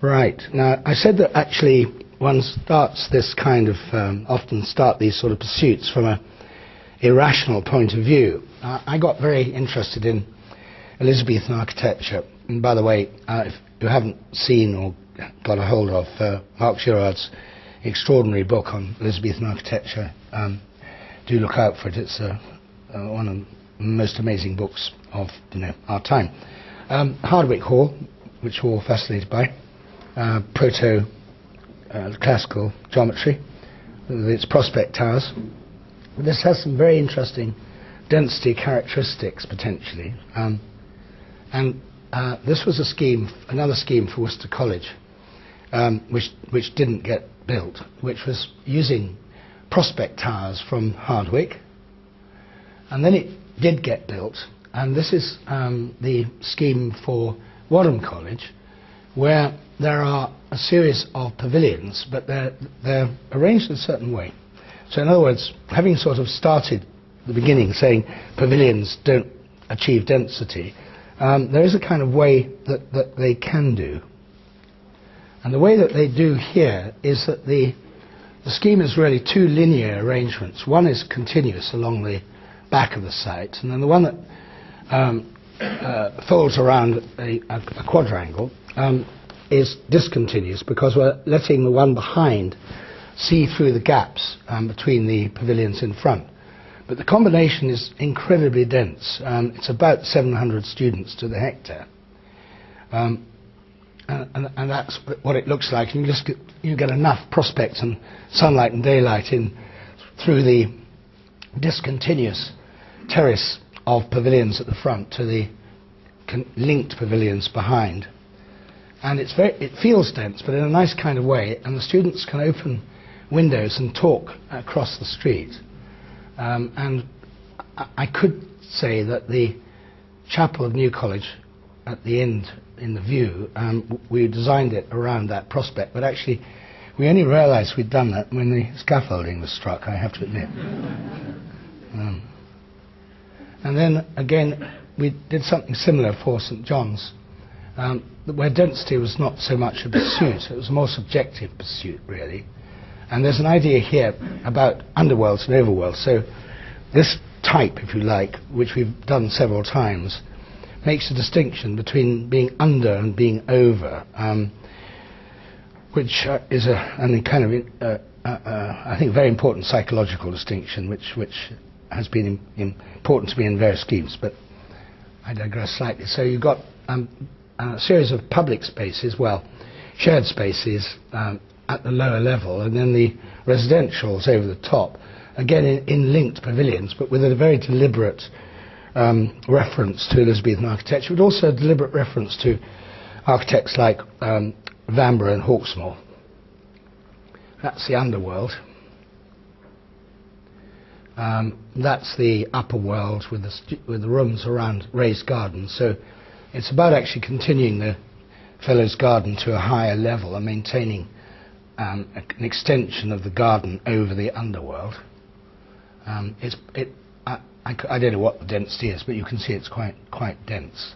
Right. Now, I said that actually one starts this kind of, um, often start these sort of pursuits from a irrational point of view. I got very interested in Elizabethan architecture. And by the way, uh, if you haven't seen or got a hold of uh, Mark Girouard's extraordinary book on Elizabethan architecture, um, do look out for it. It's uh, uh, one of the most amazing books of you know, our time. Um, Hardwick Hall, which we're all fascinated by, uh, proto uh, classical geometry with its prospect towers. This has some very interesting density characteristics potentially. Um, and uh, this was a scheme, another scheme for Worcester College, um, which, which didn't get built, which was using prospect towers from Hardwick. And then it did get built, and this is um, the scheme for Wadham College, where there are a series of pavilions, but they're, they're arranged in a certain way. So, in other words, having sort of started the beginning saying pavilions don't achieve density, um, there is a kind of way that, that they can do. And the way that they do here is that the, the scheme is really two linear arrangements. One is continuous along the back of the site, and then the one that um, uh, folds around a, a, quadrangle um, is discontinuous because we're letting the one behind see through the gaps um, between the pavilions in front. But the combination is incredibly dense. Um, it's about 700 students to the hectare. Um, and, and, and, that's what it looks like. And you just get, you get enough prospect and sunlight and daylight in through the discontinuous terrace of pavilions at the front to the linked pavilions behind. And it's very, it feels dense, but in a nice kind of way. And the students can open windows and talk across the street. Um, and I, I could say that the chapel of New College at the end in the view, um, we designed it around that prospect, but actually we only realized we'd done that when the scaffolding was struck, I have to admit. And then again, we did something similar for St John's, um, where density was not so much a pursuit, it was a more subjective pursuit, really. And there's an idea here about underworlds and overworlds. So this type, if you like, which we've done several times, makes a distinction between being under and being over, um, which uh, is a kind of uh, uh, uh, I think very important psychological distinction, which which has been important to me in various schemes. But I digress slightly. So you've got um, a series of public spaces, well, shared spaces um, at the lower level, and then the residentials over the top, again in, in linked pavilions, but with a very deliberate um, reference to Elizabethan architecture, but also a deliberate reference to architects like um, Vanbrugh and Hawksmoor. That's the underworld. Um, that's the upper world with the, with the rooms around raised gardens. So it's about actually continuing the Fellows Garden to a higher level and maintaining um, an extension of the garden over the underworld. Um, it's, it, I, I, I, don't know what the density is, but you can see it's quite, quite dense.